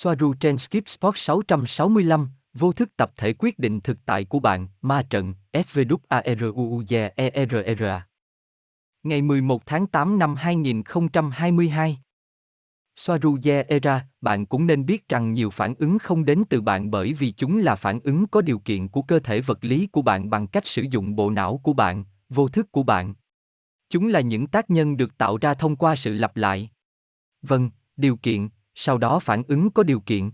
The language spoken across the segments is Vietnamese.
Soaru trên Skip Sport 665, vô thức tập thể quyết định thực tại của bạn, ma trận, SVWARUUZERRA. Ngày 11 tháng 8 năm 2022. Soaruze Era, bạn cũng nên biết rằng nhiều phản ứng không đến từ bạn bởi vì chúng là phản ứng có điều kiện của cơ thể vật lý của bạn bằng cách sử dụng bộ não của bạn, vô thức của bạn. Chúng là những tác nhân được tạo ra thông qua sự lặp lại. Vâng, điều kiện, sau đó phản ứng có điều kiện.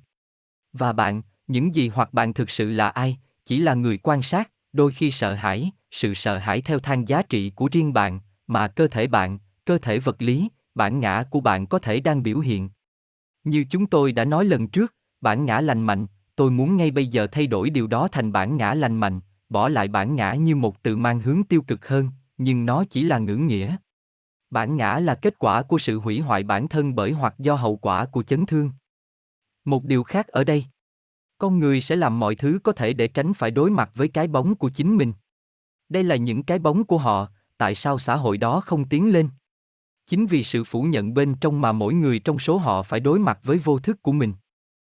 Và bạn, những gì hoặc bạn thực sự là ai, chỉ là người quan sát, đôi khi sợ hãi, sự sợ hãi theo thang giá trị của riêng bạn, mà cơ thể bạn, cơ thể vật lý, bản ngã của bạn có thể đang biểu hiện. Như chúng tôi đã nói lần trước, bản ngã lành mạnh, tôi muốn ngay bây giờ thay đổi điều đó thành bản ngã lành mạnh, bỏ lại bản ngã như một từ mang hướng tiêu cực hơn, nhưng nó chỉ là ngữ nghĩa. Bản ngã là kết quả của sự hủy hoại bản thân bởi hoặc do hậu quả của chấn thương. Một điều khác ở đây, con người sẽ làm mọi thứ có thể để tránh phải đối mặt với cái bóng của chính mình. Đây là những cái bóng của họ, tại sao xã hội đó không tiến lên? Chính vì sự phủ nhận bên trong mà mỗi người trong số họ phải đối mặt với vô thức của mình.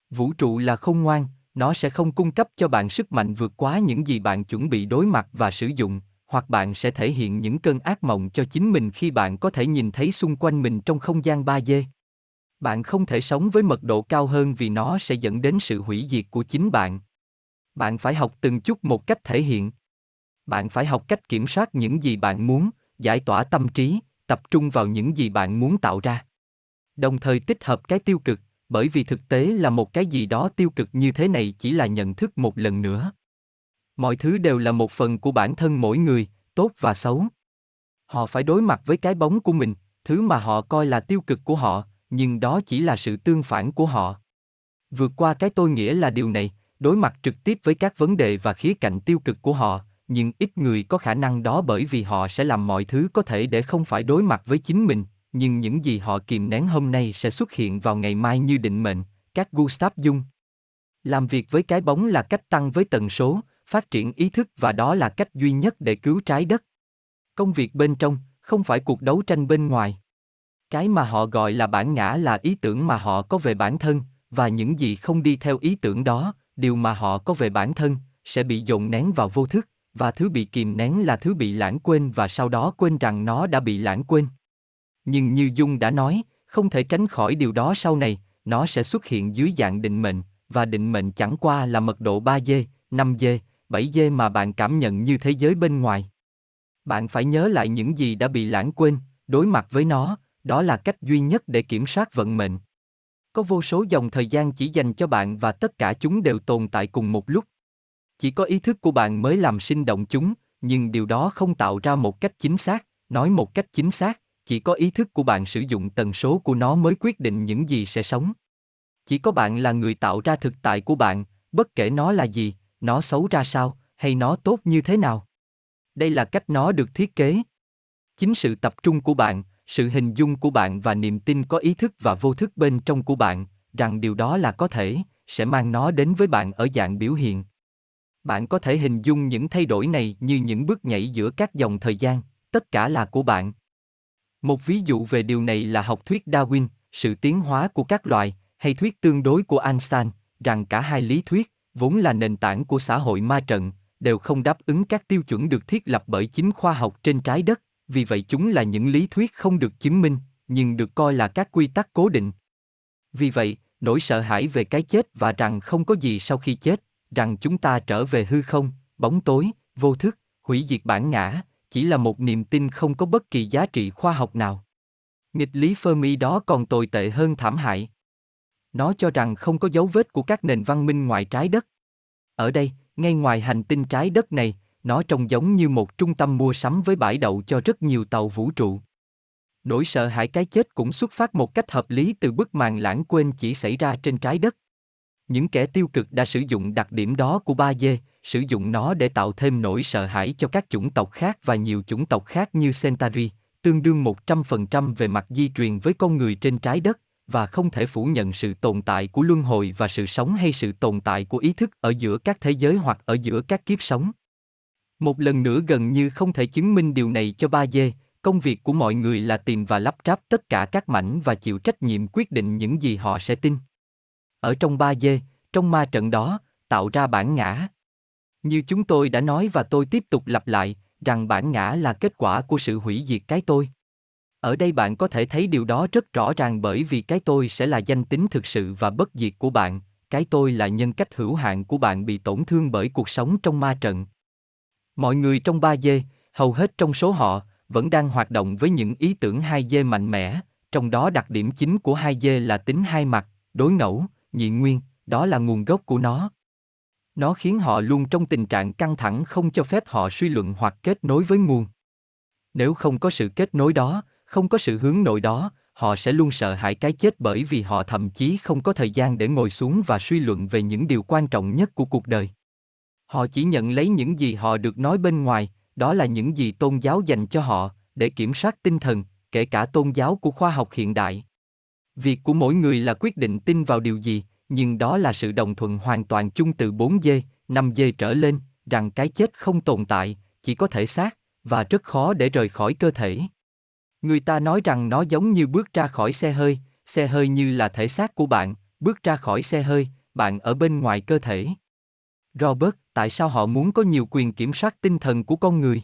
Vũ trụ là không ngoan, nó sẽ không cung cấp cho bạn sức mạnh vượt quá những gì bạn chuẩn bị đối mặt và sử dụng, hoặc bạn sẽ thể hiện những cơn ác mộng cho chính mình khi bạn có thể nhìn thấy xung quanh mình trong không gian 3D. Bạn không thể sống với mật độ cao hơn vì nó sẽ dẫn đến sự hủy diệt của chính bạn. Bạn phải học từng chút một cách thể hiện. Bạn phải học cách kiểm soát những gì bạn muốn, giải tỏa tâm trí, tập trung vào những gì bạn muốn tạo ra. Đồng thời tích hợp cái tiêu cực, bởi vì thực tế là một cái gì đó tiêu cực như thế này chỉ là nhận thức một lần nữa. Mọi thứ đều là một phần của bản thân mỗi người, tốt và xấu. Họ phải đối mặt với cái bóng của mình, thứ mà họ coi là tiêu cực của họ, nhưng đó chỉ là sự tương phản của họ. Vượt qua cái tôi nghĩa là điều này, đối mặt trực tiếp với các vấn đề và khía cạnh tiêu cực của họ, nhưng ít người có khả năng đó bởi vì họ sẽ làm mọi thứ có thể để không phải đối mặt với chính mình, nhưng những gì họ kìm nén hôm nay sẽ xuất hiện vào ngày mai như định mệnh, các Gustav Jung. Làm việc với cái bóng là cách tăng với tần số, phát triển ý thức và đó là cách duy nhất để cứu trái đất. Công việc bên trong, không phải cuộc đấu tranh bên ngoài. Cái mà họ gọi là bản ngã là ý tưởng mà họ có về bản thân, và những gì không đi theo ý tưởng đó, điều mà họ có về bản thân, sẽ bị dồn nén vào vô thức, và thứ bị kìm nén là thứ bị lãng quên và sau đó quên rằng nó đã bị lãng quên. Nhưng như Dung đã nói, không thể tránh khỏi điều đó sau này, nó sẽ xuất hiện dưới dạng định mệnh, và định mệnh chẳng qua là mật độ 3D, 5D, 7D mà bạn cảm nhận như thế giới bên ngoài. Bạn phải nhớ lại những gì đã bị lãng quên, đối mặt với nó, đó là cách duy nhất để kiểm soát vận mệnh. Có vô số dòng thời gian chỉ dành cho bạn và tất cả chúng đều tồn tại cùng một lúc. Chỉ có ý thức của bạn mới làm sinh động chúng, nhưng điều đó không tạo ra một cách chính xác, nói một cách chính xác, chỉ có ý thức của bạn sử dụng tần số của nó mới quyết định những gì sẽ sống. Chỉ có bạn là người tạo ra thực tại của bạn, bất kể nó là gì, nó xấu ra sao, hay nó tốt như thế nào. Đây là cách nó được thiết kế. Chính sự tập trung của bạn, sự hình dung của bạn và niềm tin có ý thức và vô thức bên trong của bạn, rằng điều đó là có thể, sẽ mang nó đến với bạn ở dạng biểu hiện. Bạn có thể hình dung những thay đổi này như những bước nhảy giữa các dòng thời gian, tất cả là của bạn. Một ví dụ về điều này là học thuyết Darwin, sự tiến hóa của các loài, hay thuyết tương đối của Einstein, rằng cả hai lý thuyết, vốn là nền tảng của xã hội ma trận, đều không đáp ứng các tiêu chuẩn được thiết lập bởi chính khoa học trên trái đất, vì vậy chúng là những lý thuyết không được chứng minh, nhưng được coi là các quy tắc cố định. Vì vậy, nỗi sợ hãi về cái chết và rằng không có gì sau khi chết, rằng chúng ta trở về hư không, bóng tối, vô thức, hủy diệt bản ngã, chỉ là một niềm tin không có bất kỳ giá trị khoa học nào. Nghịch lý Fermi đó còn tồi tệ hơn thảm hại. Nó cho rằng không có dấu vết của các nền văn minh ngoài trái đất. Ở đây, ngay ngoài hành tinh trái đất này, nó trông giống như một trung tâm mua sắm với bãi đậu cho rất nhiều tàu vũ trụ. Nỗi sợ hãi cái chết cũng xuất phát một cách hợp lý từ bức màn lãng quên chỉ xảy ra trên trái đất. Những kẻ tiêu cực đã sử dụng đặc điểm đó của ba dê, sử dụng nó để tạo thêm nỗi sợ hãi cho các chủng tộc khác và nhiều chủng tộc khác như Centauri, tương đương 100% về mặt di truyền với con người trên trái đất, và không thể phủ nhận sự tồn tại của luân hồi và sự sống hay sự tồn tại của ý thức ở giữa các thế giới hoặc ở giữa các kiếp sống. Một lần nữa gần như không thể chứng minh điều này cho ba dê, công việc của mọi người là tìm và lắp ráp tất cả các mảnh và chịu trách nhiệm quyết định những gì họ sẽ tin. ở trong ba dê, trong ma trận đó, tạo ra bản ngã. Như chúng tôi đã nói và tôi tiếp tục lặp lại, rằng bản ngã là kết quả của sự hủy diệt cái tôi. Ở đây bạn có thể thấy điều đó rất rõ ràng bởi vì cái tôi sẽ là danh tính thực sự và bất diệt của bạn, cái tôi là nhân cách hữu hạn của bạn bị tổn thương bởi cuộc sống trong ma trận. Mọi người trong 3D, hầu hết trong số họ, vẫn đang hoạt động với những ý tưởng 2D mạnh mẽ, trong đó đặc điểm chính của 2D là tính hai mặt, đối ngẫu, nhị nguyên, đó là nguồn gốc của nó. Nó khiến họ luôn trong tình trạng căng thẳng không cho phép họ suy luận hoặc kết nối với nguồn. Nếu không có sự kết nối đó, không có sự hướng nội đó, họ sẽ luôn sợ hãi cái chết bởi vì họ thậm chí không có thời gian để ngồi xuống và suy luận về những điều quan trọng nhất của cuộc đời. Họ chỉ nhận lấy những gì họ được nói bên ngoài, đó là những gì tôn giáo dành cho họ, để kiểm soát tinh thần, kể cả tôn giáo của khoa học hiện đại. Việc của mỗi người là quyết định tin vào điều gì, nhưng đó là sự đồng thuận hoàn toàn chung từ 4D, 5D trở lên, rằng cái chết không tồn tại, chỉ có thể xác, và rất khó để rời khỏi cơ thể. Người ta nói rằng nó giống như bước ra khỏi xe hơi, xe hơi như là thể xác của bạn, bước ra khỏi xe hơi, bạn ở bên ngoài cơ thể. Robert, tại sao họ muốn có nhiều quyền kiểm soát tinh thần của con người?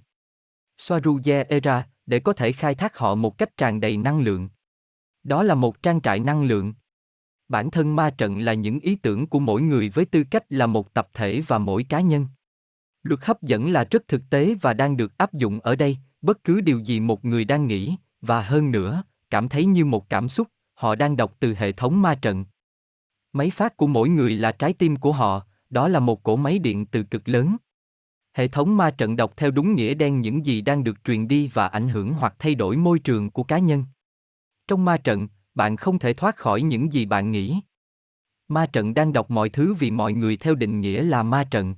Soaruye Era, để có thể khai thác họ một cách tràn đầy năng lượng. Đó là một trang trại năng lượng. Bản thân ma trận là những ý tưởng của mỗi người với tư cách là một tập thể và mỗi cá nhân. Luật hấp dẫn là rất thực tế và đang được áp dụng ở đây, bất cứ điều gì một người đang nghĩ, và hơn nữa, cảm thấy như một cảm xúc, họ đang đọc từ hệ thống ma trận. Máy phát của mỗi người là trái tim của họ, đó là một cỗ máy điện từ cực lớn. Hệ thống ma trận đọc theo đúng nghĩa đen những gì đang được truyền đi và ảnh hưởng hoặc thay đổi môi trường của cá nhân. Trong ma trận, bạn không thể thoát khỏi những gì bạn nghĩ. Ma trận đang đọc mọi thứ vì mọi người theo định nghĩa là ma trận.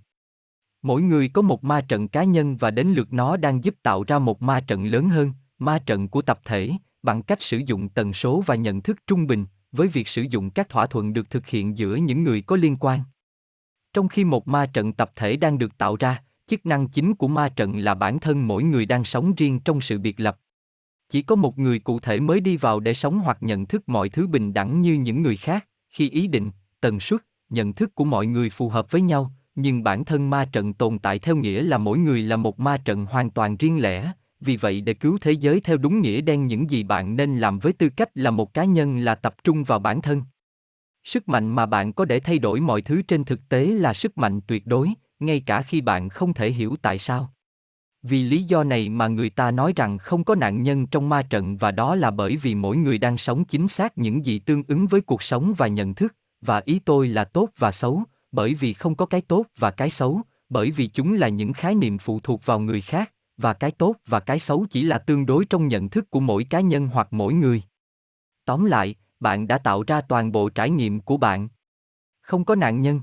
Mỗi người có một ma trận cá nhân và đến lượt nó đang giúp tạo ra một ma trận lớn hơn, ma trận của tập thể, bằng cách sử dụng tần số và nhận thức trung bình, với việc sử dụng các thỏa thuận được thực hiện giữa những người có liên quan. Trong khi một ma trận tập thể đang được tạo ra, chức năng chính của ma trận là bản thân mỗi người đang sống riêng trong sự biệt lập. Chỉ có một người cụ thể mới đi vào để sống hoặc nhận thức mọi thứ bình đẳng như những người khác, khi ý định, tần suất, nhận thức của mọi người phù hợp với nhau, nhưng bản thân ma trận tồn tại theo nghĩa là mỗi người là một ma trận hoàn toàn riêng lẻ, vì vậy để cứu thế giới theo đúng nghĩa đen những gì bạn nên làm với tư cách là một cá nhân là tập trung vào bản thân. Sức mạnh mà bạn có để thay đổi mọi thứ trên thực tế là sức mạnh tuyệt đối, ngay cả khi bạn không thể hiểu tại sao. Vì lý do này mà người ta nói rằng không có nạn nhân trong ma trận và đó là bởi vì mỗi người đang sống chính xác những gì tương ứng với cuộc sống và nhận thức, và ý tôi là tốt và xấu, bởi vì không có cái tốt và cái xấu, bởi vì chúng là những khái niệm phụ thuộc vào người khác, và cái tốt và cái xấu chỉ là tương đối trong nhận thức của mỗi cá nhân hoặc mỗi người. Tóm lại, bạn đã tạo ra toàn bộ trải nghiệm của bạn. Không có nạn nhân.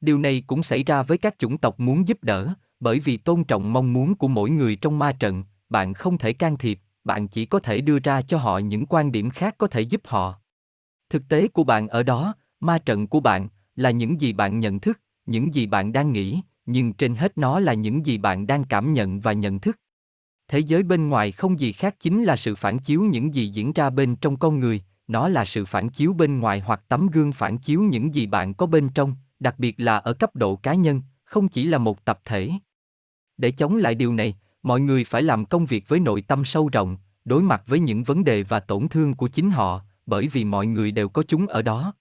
Điều này cũng xảy ra với các chủng tộc muốn giúp đỡ, bởi vì tôn trọng mong muốn của mỗi người trong ma trận, bạn không thể can thiệp, bạn chỉ có thể đưa ra cho họ những quan điểm khác có thể giúp họ. Thực tế của bạn ở đó, ma trận của bạn, là những gì bạn nhận thức, những gì bạn đang nghĩ, nhưng trên hết nó là những gì bạn đang cảm nhận và nhận thức. Thế giới bên ngoài không gì khác chính là sự phản chiếu những gì diễn ra bên trong con người, nó là sự phản chiếu bên ngoài hoặc tấm gương phản chiếu những gì bạn có bên trong, đặc biệt là ở cấp độ cá nhân, không chỉ là một tập thể. Để chống lại điều này, mọi người phải làm công việc với nội tâm sâu rộng, đối mặt với những vấn đề và tổn thương của chính họ, bởi vì mọi người đều có chúng ở đó.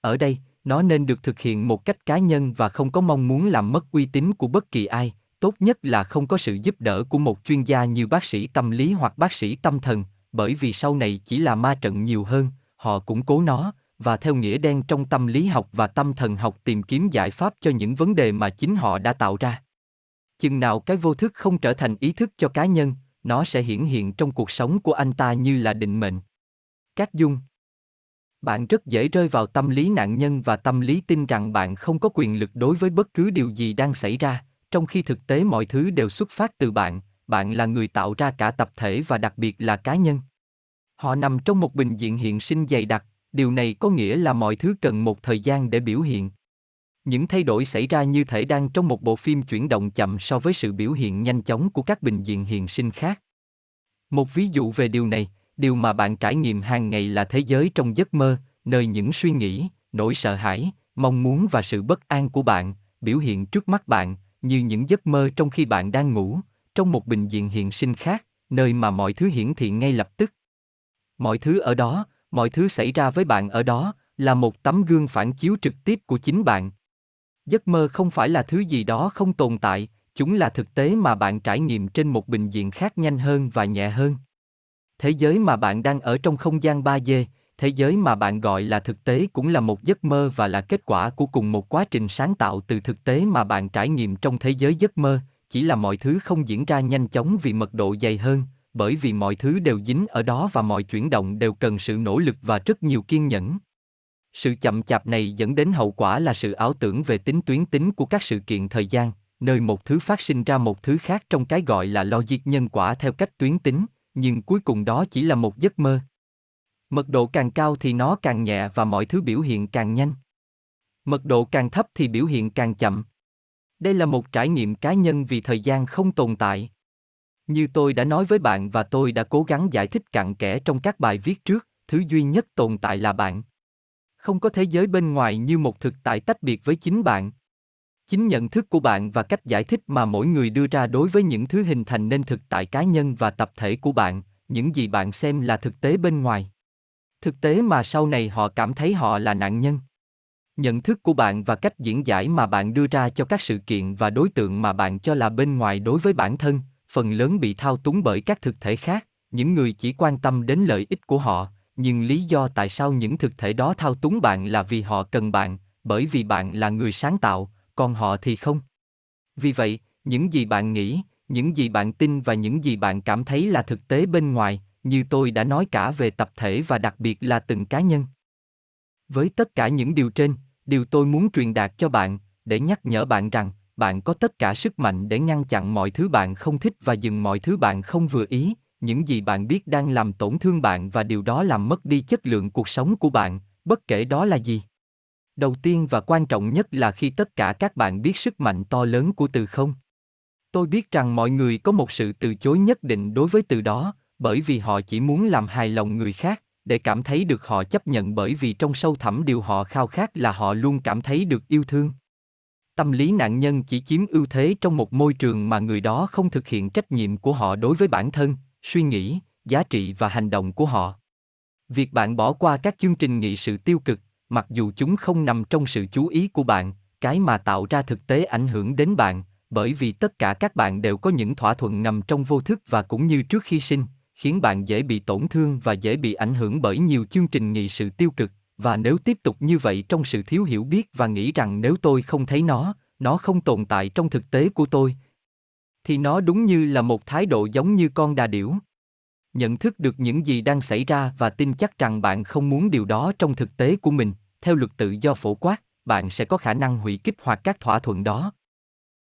Ở đây, nó nên được thực hiện một cách cá nhân và không có mong muốn làm mất uy tín của bất kỳ ai, tốt nhất là không có sự giúp đỡ của một chuyên gia như bác sĩ tâm lý hoặc bác sĩ tâm thần, bởi vì sau này chỉ là ma trận nhiều hơn, họ củng cố nó, và theo nghĩa đen trong tâm lý học và tâm thần học tìm kiếm giải pháp cho những vấn đề mà chính họ đã tạo ra. Chừng nào cái vô thức không trở thành ý thức cho cá nhân, nó sẽ hiển hiện trong cuộc sống của anh ta như là định mệnh. Các dung bạn rất dễ rơi vào tâm lý nạn nhân và tâm lý tin rằng bạn không có quyền lực đối với bất cứ điều gì đang xảy ra. Trong khi thực tế mọi thứ đều xuất phát từ bạn bạn là người tạo ra cả tập thể và đặc biệt là cá nhân. Họ nằm trong một bình diện hiện sinh dày đặc, điều này có nghĩa là mọi thứ cần một thời gian để biểu hiện. Những thay đổi xảy ra như thể đang trong một bộ phim chuyển động chậm so với sự biểu hiện nhanh chóng của các bình diện hiện sinh khác. Một ví dụ về điều này điều mà bạn trải nghiệm hàng ngày là thế giới trong giấc mơ, nơi những suy nghĩ, nỗi sợ hãi, mong muốn và sự bất an của bạn, biểu hiện trước mắt bạn, như những giấc mơ trong khi bạn đang ngủ, trong một bình diện hiện sinh khác, nơi mà mọi thứ hiển thị ngay lập tức. Mọi thứ ở đó, mọi thứ xảy ra với bạn ở đó, là một tấm gương phản chiếu trực tiếp của chính bạn. Giấc mơ không phải là thứ gì đó không tồn tại, chúng là thực tế mà bạn trải nghiệm trên một bình diện khác nhanh hơn và nhẹ hơn. Thế giới mà bạn đang ở trong không gian 3D, thế giới mà bạn gọi là thực tế cũng là một giấc mơ và là kết quả của cùng một quá trình sáng tạo từ thực tế mà bạn trải nghiệm trong thế giới giấc mơ, chỉ là mọi thứ không diễn ra nhanh chóng vì mật độ dày hơn, bởi vì mọi thứ đều dính ở đó và mọi chuyển động đều cần sự nỗ lực và rất nhiều kiên nhẫn. Sự chậm chạp này dẫn đến hậu quả là sự ảo tưởng về tính tuyến tính của các sự kiện thời gian, nơi một thứ phát sinh ra một thứ khác trong cái gọi là logic nhân quả theo cách tuyến tính, nhưng cuối cùng đó chỉ là một giấc mơ. Mật độ càng cao thì nó càng nhẹ và mọi thứ biểu hiện càng nhanh. Mật độ càng thấp thì biểu hiện càng chậm. Đây là một trải nghiệm cá nhân vì thời gian không tồn tại. Như tôi đã nói với bạn và tôi đã cố gắng giải thích cặn kẽ trong các bài viết trước, thứ duy nhất tồn tại là bạn. Không có thế giới bên ngoài như một thực tại tách biệt với chính bạn. Chính nhận thức của bạn và cách giải thích mà mỗi người đưa ra đối với những thứ hình thành nên thực tại cá nhân và tập thể của bạn, những gì bạn xem là thực tế bên ngoài. Thực tế mà sau này họ cảm thấy họ là nạn nhân. Nhận thức của bạn và cách diễn giải mà bạn đưa ra cho các sự kiện và đối tượng mà bạn cho là bên ngoài đối với bản thân, phần lớn bị thao túng bởi các thực thể khác, những người chỉ quan tâm đến lợi ích của họ, nhưng lý do tại sao những thực thể đó thao túng bạn là vì họ cần bạn, bởi vì bạn là người sáng tạo, còn họ thì không. Vì vậy, những gì bạn nghĩ, những gì bạn tin và những gì bạn cảm thấy là thực tế bên ngoài, như tôi đã nói cả về tập thể và đặc biệt là từng cá nhân. Với tất cả những điều trên, điều tôi muốn truyền đạt cho bạn, để nhắc nhở bạn rằng, bạn có tất cả sức mạnh để ngăn chặn mọi thứ bạn không thích và dừng mọi thứ bạn không vừa ý, những gì bạn biết đang làm tổn thương bạn và điều đó làm mất đi chất lượng cuộc sống của bạn, bất kể đó là gì. Đầu tiên và quan trọng nhất là khi tất cả các bạn biết sức mạnh to lớn của từ không. Tôi biết rằng mọi người có một sự từ chối nhất định đối với từ đó, bởi vì họ chỉ muốn làm hài lòng người khác, để cảm thấy được họ chấp nhận bởi vì trong sâu thẳm điều họ khao khát là họ luôn cảm thấy được yêu thương. Tâm lý nạn nhân chỉ chiếm ưu thế trong một môi trường mà người đó không thực hiện trách nhiệm của họ đối với bản thân, suy nghĩ, giá trị và hành động của họ. Việc bạn bỏ qua các chương trình nghị sự tiêu cực, mặc dù chúng không nằm trong sự chú ý của bạn, cái mà tạo ra thực tế ảnh hưởng đến bạn, bởi vì tất cả các bạn đều có những thỏa thuận nằm trong vô thức và cũng như trước khi sinh, khiến bạn dễ bị tổn thương và dễ bị ảnh hưởng bởi nhiều chương trình nghị sự tiêu cực, và nếu tiếp tục như vậy trong sự thiếu hiểu biết và nghĩ rằng nếu tôi không thấy nó, nó không tồn tại trong thực tế của tôi, thì nó đúng như là một thái độ giống như con đà điểu. Nhận thức được những gì đang xảy ra và tin chắc rằng bạn không muốn điều đó trong thực tế của mình, theo luật tự do phổ quát, bạn sẽ có khả năng hủy kích hoạt các thỏa thuận đó.